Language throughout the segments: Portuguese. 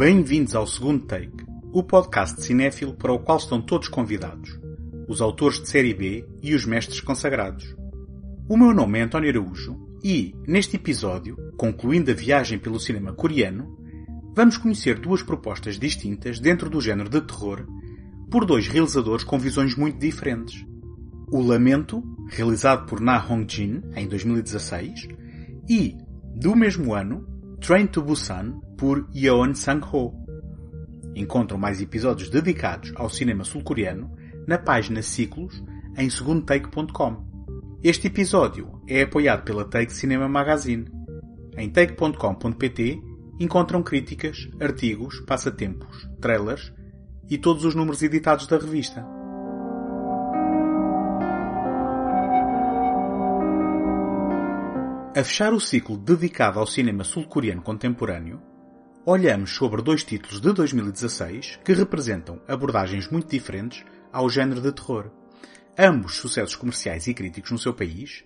Bem-vindos ao segundo take, o podcast cinéfilo para o qual estão todos convidados, os autores de série B e os mestres consagrados. O meu nome é António Araújo e, neste episódio, concluindo a viagem pelo cinema coreano, vamos conhecer duas propostas distintas dentro do género de terror por dois realizadores com visões muito diferentes. O Lamento, realizado por Na Hong-jin em 2016, e, do mesmo ano, Train to Busan por Yeon Sang-ho. Encontram mais episódios dedicados ao cinema sul-coreano na página Ciclos em segundotake.com. Este episódio é apoiado pela Take Cinema Magazine. Em take.com.pt encontram críticas, artigos, passatempos, trailers e todos os números editados da revista. A fechar o ciclo dedicado ao cinema sul-coreano contemporâneo, olhamos sobre dois títulos de 2016 que representam abordagens muito diferentes ao género de terror. Ambos sucessos comerciais e críticos no seu país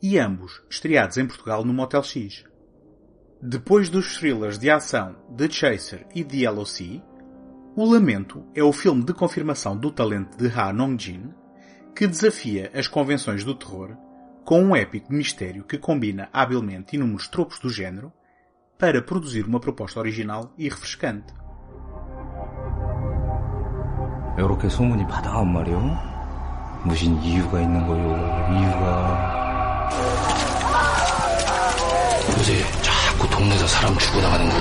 e ambos estreados em Portugal no Motel X. Depois dos thrillers de ação The Chaser e The Sea, O Lamento é o filme de confirmação do talento de Ha Nong-jin que desafia as convenções do terror com um épico mistério que combina habilmente inúmeros tropos do género para produzir uma proposta original e refrescante. 이렇게 소문이 바다한 말이요? 무슨 이유가 있는 거요? 이유가 요새 자꾸 동네에서 사람 죽어나가는 거.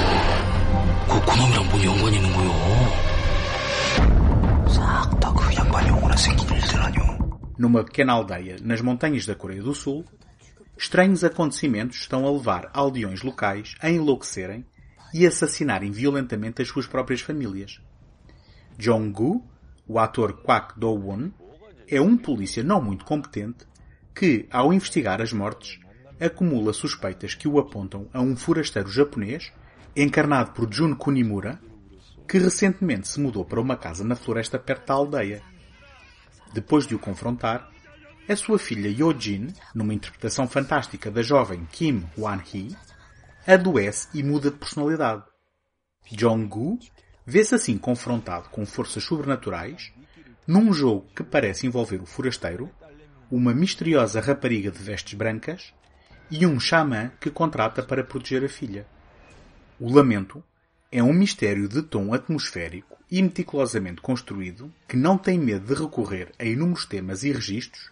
그 그놈이랑 뭔 연관이 있는 거요? 싹 다 그 양반이 오거나 생긴 일들 아니오. numa pequena aldeia nas montanhas da Coreia do Sul, estranhos acontecimentos estão a levar aldeões locais a enlouquecerem e assassinarem violentamente as suas próprias famílias. Jong-gu, o ator Kwak Do-won, é um polícia não muito competente que, ao investigar as mortes, acumula suspeitas que o apontam a um forasteiro japonês, encarnado por Jun Kunimura, que recentemente se mudou para uma casa na floresta perto da aldeia. Depois de o confrontar, a sua filha Yojin, numa interpretação fantástica da jovem Kim Wan-hee, adoece e muda de personalidade. Jong-gu vê-se assim confrontado com forças sobrenaturais num jogo que parece envolver o forasteiro, uma misteriosa rapariga de vestes brancas e um xamã que contrata para proteger a filha. O lamento é um mistério de tom atmosférico e meticulosamente construído que não tem medo de recorrer a inúmeros temas e registros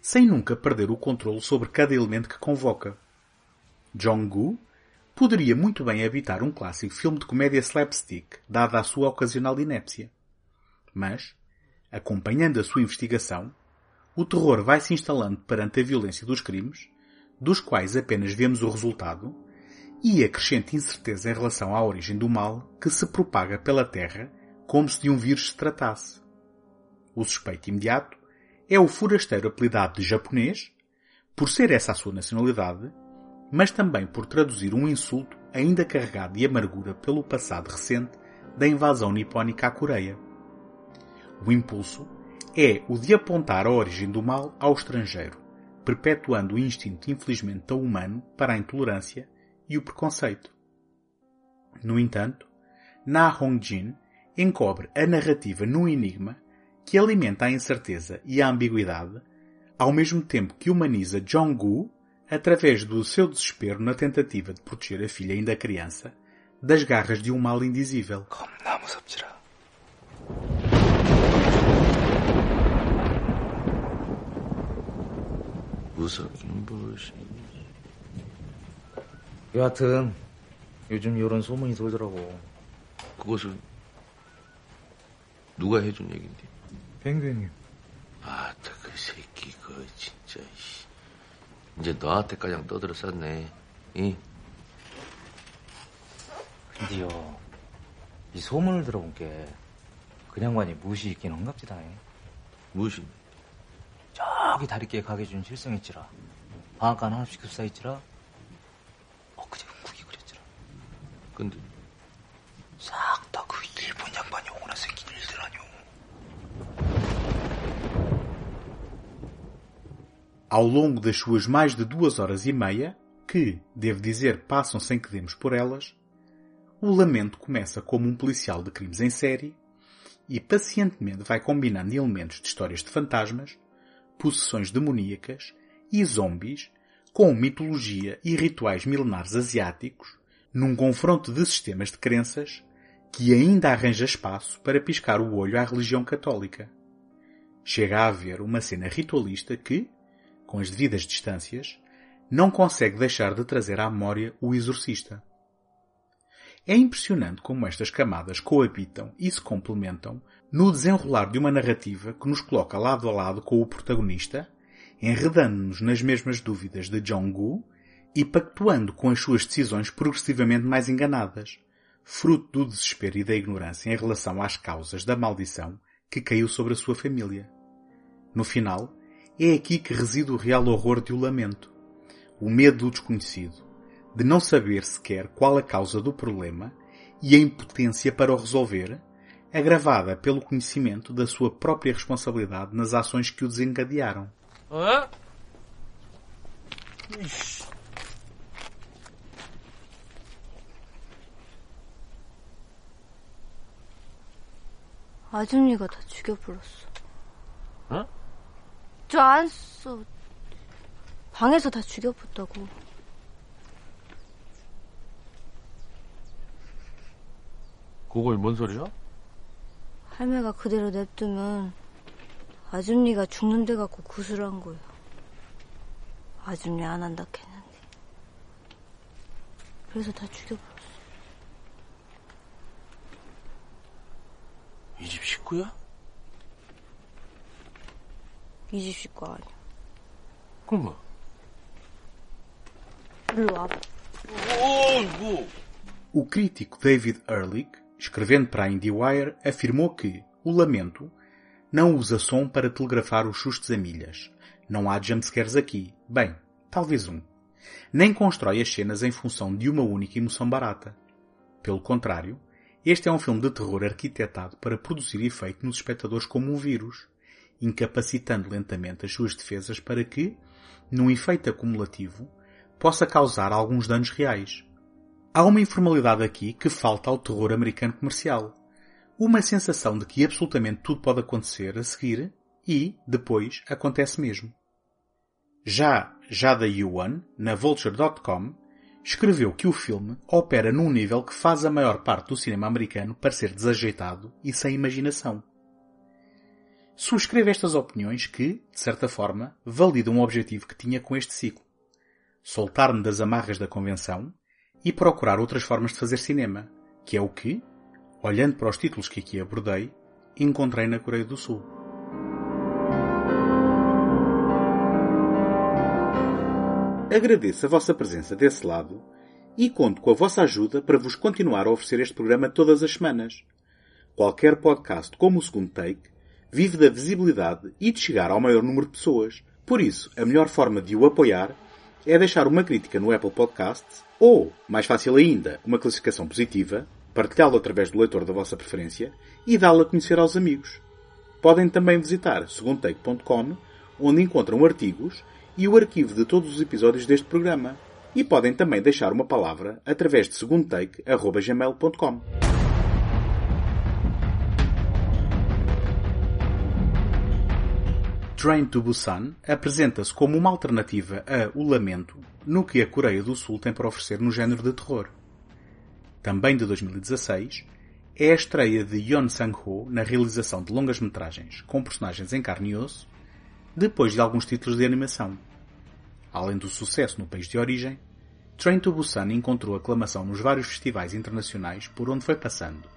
sem nunca perder o controle sobre cada elemento que convoca. Jong-gu poderia muito bem habitar um clássico filme de comédia slapstick, dada a sua ocasional inépcia. Mas, acompanhando a sua investigação, o terror vai se instalando perante a violência dos crimes, dos quais apenas vemos o resultado, e a crescente incerteza em relação à origem do mal que se propaga pela Terra como se de um vírus se tratasse. O suspeito imediato é o forasteiro apelidado de japonês, por ser essa a sua nacionalidade, mas também por traduzir um insulto ainda carregado de amargura pelo passado recente da invasão nipónica à Coreia. O impulso é o de apontar a origem do mal ao estrangeiro, perpetuando o instinto infelizmente tão humano para a intolerância e o preconceito. No entanto, Na Hong-jin encobre a narrativa no enigma que alimenta a incerteza e a ambiguidade, ao mesmo tempo que humaniza Jong-gu através do seu desespero na tentativa de proteger a filha ainda criança das garras de um mal indizível. 겁나 무섭지라. 무섭긴 무엇이. 여하튼 요즘 이런 소문이 돌더라고 그것을 누가 해준 얘긴데? 뱅뱅이 아따 그 새끼 그 진짜 씨. 이제 너한테 가장 떠들어 쌌네. 이 근데요 이 소문을 들어본 게 그냥관이 무시 있긴 한갑지다 무엇이? 저기 다리끼에 가게 준 실성했지라 방앗간 하나씩 급사했지라 엊그제 흥국이 그랬지라 근데 싹 Ao longo das suas mais de duas horas e meia, que, devo dizer, passam sem que demos por elas, o Lamento começa como um policial de crimes em série e pacientemente vai combinando elementos de histórias de fantasmas, possessões demoníacas e zombies com mitologia e rituais milenares asiáticos num confronto de sistemas de crenças que ainda arranja espaço para piscar o olho à religião católica. Chega a haver uma cena ritualista que, com as devidas distâncias, não consegue deixar de trazer à memória o exorcista. É impressionante como estas camadas coabitam e se complementam no desenrolar de uma narrativa que nos coloca lado a lado com o protagonista, enredando-nos nas mesmas dúvidas de Jong-gu e pactuando com as suas decisões progressivamente mais enganadas, fruto do desespero e da ignorância em relação às causas da maldição que caiu sobre a sua família. No final, é aqui que reside o real horror de o lamento. O medo do desconhecido, de não saber sequer qual a causa do problema e a impotência para o resolver, agravada pelo conhecimento da sua própria responsabilidade nas ações que o desencadearam. 어? 아줌니가 다 죽여버렸어. 어? 저 안써 방에서 다 죽여봤다고. 그걸 뭔 소리야? 할매가 그대로 냅두면 아줌니가 죽는 데 갖고 구슬한 거야. 아줌니 안 한다 했는데. 그래서 다 죽여버렸어. 이 집 식구야? Como? Logo! O crítico David Ehrlich, escrevendo para a IndieWire, afirmou que o lamento não usa som para telegrafar os sustos a milhas. Não há jumpscares aqui. Bem, talvez um. Nem constrói as cenas em função de uma única emoção barata. Pelo contrário, este é um filme de terror arquitetado para produzir efeito nos espectadores como um vírus incapacitando lentamente as suas defesas para que, num efeito acumulativo, possa causar alguns danos reais. Há uma informalidade aqui que falta ao terror americano comercial. Uma sensação de que absolutamente tudo pode acontecer a seguir e, depois, acontece mesmo. Já Jada Yuan, na Vulture.com, escreveu que o filme opera num nível que faz a maior parte do cinema americano parecer desajeitado e sem imaginação. Subscreve estas opiniões que, de certa forma, validam o objetivo que tinha com este ciclo. Soltar-me das amarras da convenção e procurar outras formas de fazer cinema, que é o que, olhando para os títulos que aqui abordei, encontrei na Coreia do Sul. Agradeço a vossa presença desse lado e conto com a vossa ajuda para vos continuar a oferecer este programa todas as semanas. Qualquer podcast como o segundo take vive da visibilidade e de chegar ao maior número de pessoas. Por isso, a melhor forma de o apoiar é deixar uma crítica no Apple Podcasts ou, mais fácil ainda, uma classificação positiva, partilhá-lo através do leitor da vossa preferência e dá-lo a conhecer aos amigos. Podem também visitar segundotake.com, onde encontram artigos e o arquivo de todos os episódios deste programa. E podem também deixar uma palavra através de segundotake.gmail.com. Train to Busan apresenta-se como uma alternativa a O Lamento no que a Coreia do Sul tem para oferecer no género de terror. Também de 2016, é a estreia de Yeon Sang-ho na realização de longas-metragens com personagens em carne e osso, depois de alguns títulos de animação. Além do sucesso no país de origem, Train to Busan encontrou aclamação nos vários festivais internacionais por onde foi passando,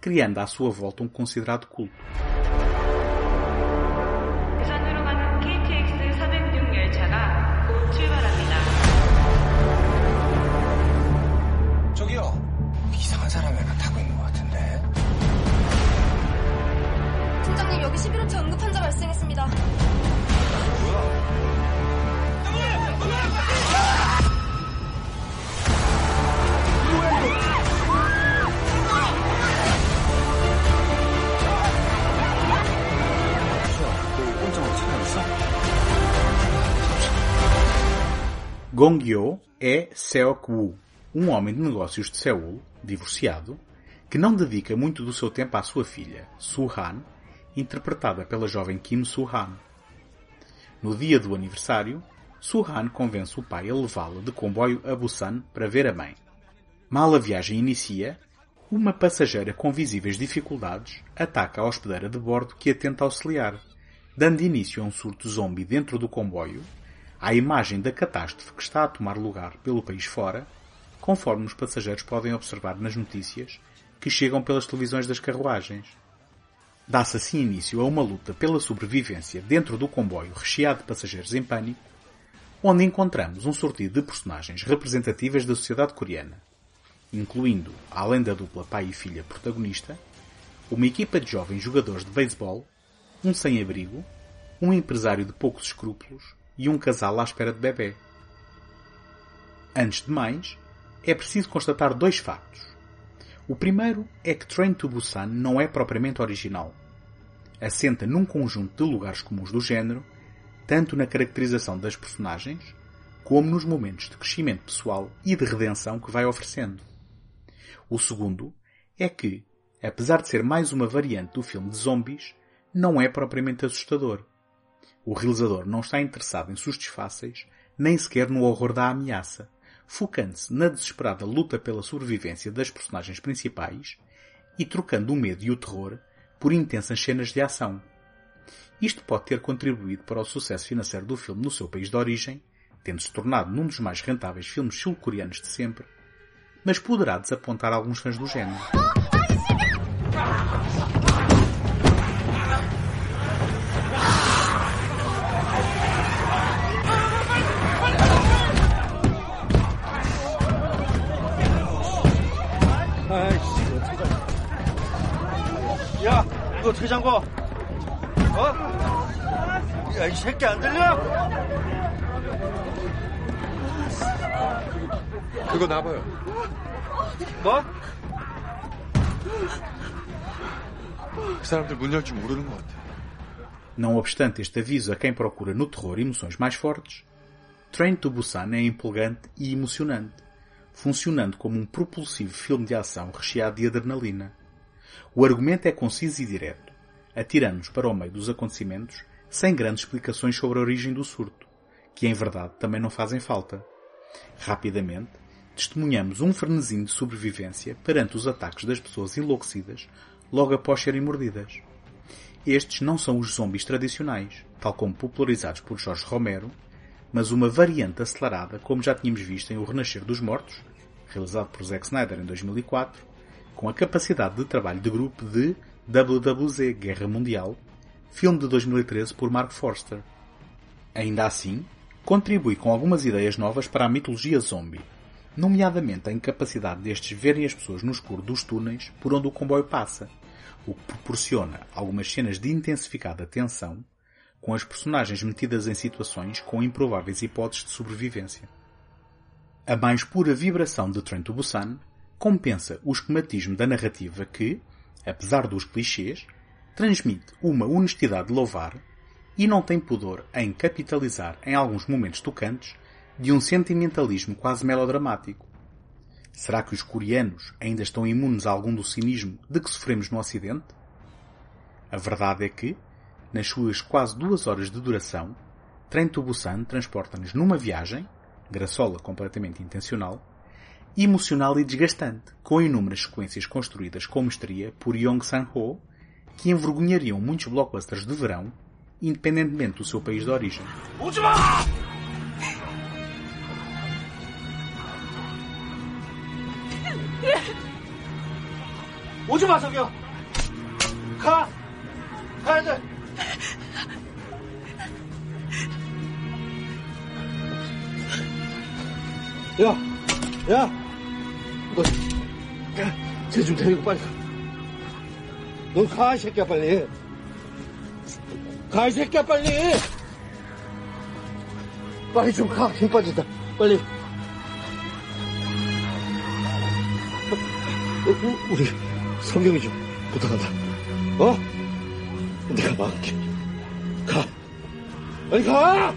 criando à sua volta um considerado culto. Gongyo é Seok Woo, um homem de negócios de Seul divorciado, que não dedica muito do seu tempo à sua filha, Soo-han, interpretada pela jovem Kim Soo-han. No dia do aniversário, Soo-han convence o pai a levá-la de comboio a Busan para ver a mãe. Mal a viagem inicia, uma passageira com visíveis dificuldades ataca a hospedeira de bordo que a tenta auxiliar, dando início a um surto zombie dentro do comboio, à imagem da catástrofe que está a tomar lugar pelo país fora, conforme os passageiros podem observar nas notícias que chegam pelas televisões das carruagens. Dá-se assim início a uma luta pela sobrevivência dentro do comboio recheado de passageiros em pânico, onde encontramos um sortido de personagens representativas da sociedade coreana, incluindo, além da dupla pai e filha protagonista, uma equipa de jovens jogadores de beisebol, um sem-abrigo, um empresário de poucos escrúpulos e um casal à espera de bebê. Antes de mais, é preciso constatar dois factos. O primeiro é que Train to Busan não é propriamente original. Assenta num conjunto de lugares comuns do género, tanto na caracterização das personagens, como nos momentos de crescimento pessoal e de redenção que vai oferecendo. O segundo é que, apesar de ser mais uma variante do filme de zombies, não é propriamente assustador. O realizador não está interessado em sustos fáceis, nem sequer no horror da ameaça, focando-se na desesperada luta pela sobrevivência das personagens principais e trocando o medo e o terror por intensas cenas de ação. Isto pode ter contribuído para o sucesso financeiro do filme no seu país de origem, tendo-se tornado num dos mais rentáveis filmes sul-coreanos de sempre, mas poderá desapontar alguns fãs do género. 아이씨, 어떻게 자 야, 이거 어떻게 잠궈? 어? 야, 이 새끼 안 들려? 그거 놔봐요. 뭐? 그 사람들 문 열 줄 모르는 것 같아. Não obstante este aviso a quem procura no terror emoções mais fortes, Train to Busan é empolgante e emocionante, funcionando como um propulsivo filme de ação recheado de adrenalina. O argumento é conciso e direto, atirando-nos para o meio dos acontecimentos sem grandes explicações sobre a origem do surto, que em verdade também não fazem falta. Rapidamente, testemunhamos um frenesim de sobrevivência perante os ataques das pessoas enlouquecidas logo após serem mordidas. Estes não são os zombies tradicionais, tal como popularizados por Jorge Romero, mas uma variante acelerada como já tínhamos visto em O Renascer dos Mortos, realizado por Zack Snyder em 2004, com a capacidade de trabalho de grupo de WWZ Guerra Mundial, filme de 2013 por Mark Forster. Ainda assim, contribui com algumas ideias novas para a mitologia zombie, nomeadamente a incapacidade destes verem as pessoas no escuro dos túneis por onde o comboio passa, o que proporciona algumas cenas de intensificada tensão com as personagens metidas em situações com improváveis hipóteses de sobrevivência. A mais pura vibração de Train to Busan compensa o esquematismo da narrativa que, apesar dos clichês, transmite uma honestidade de louvar e não tem pudor em capitalizar em alguns momentos tocantes de um sentimentalismo quase melodramático. Será que os coreanos ainda estão imunes a algum do cinismo de que sofremos no Ocidente? A verdade é que, nas suas quase duas horas de duração, Trento Busan transporta-nos numa viagem, graçola completamente intencional, emocional e desgastante, com inúmeras sequências construídas com mestria por Yong Sang-ho, que envergonhariam muitos blockbusters de verão, independentemente do seu país de origem. Última! Última, Sofia! 야, 야, 너, 쟤좀 데리고 빨리 가. 넌 가, 이 새끼야, 빨리. 가, 이 새끼야, 빨리. 빨리 좀 가, 힘 빠진다. 빨리. 어, 우- 우리 성경이 좀 부탁한다. 어? 내가 막을게. 가. 빨리 가!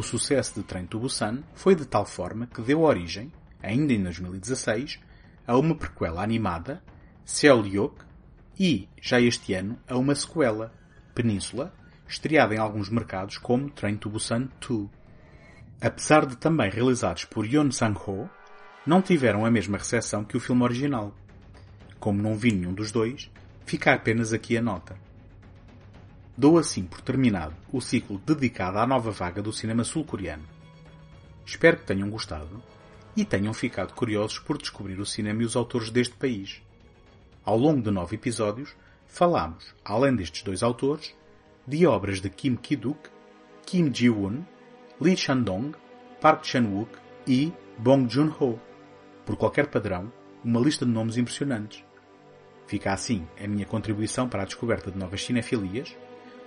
O sucesso de Train to Busan foi de tal forma que deu origem, ainda em 2016, a uma prequela animada, Seoul-yok, e, já este ano, a uma sequela, Península, estreada em alguns mercados como Train to Busan 2. Apesar de também realizados por Yeon Sang-ho, não tiveram a mesma recepção que o filme original. Como não vi nenhum dos dois, fica apenas aqui a nota. Dou assim por terminado o ciclo dedicado à nova vaga do cinema sul-coreano. Espero que tenham gostado e tenham ficado curiosos por descobrir o cinema e os autores deste país. Ao longo de nove episódios, falamos, além destes dois autores, de obras de Kim Ki-duk, Kim Ji-woon, Lee Chan-dong, Park Chan-wook e Bong Joon-ho. Por qualquer padrão, uma lista de nomes impressionantes. Fica assim a minha contribuição para a descoberta de novas cinefilias,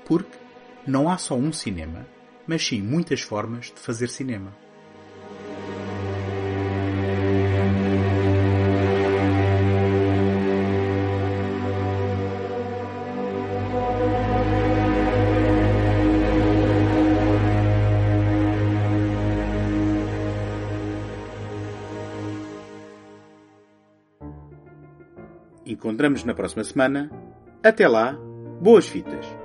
porque não há só um cinema, mas sim muitas formas de fazer cinema. Encontramos na próxima semana. Até lá, boas fitas!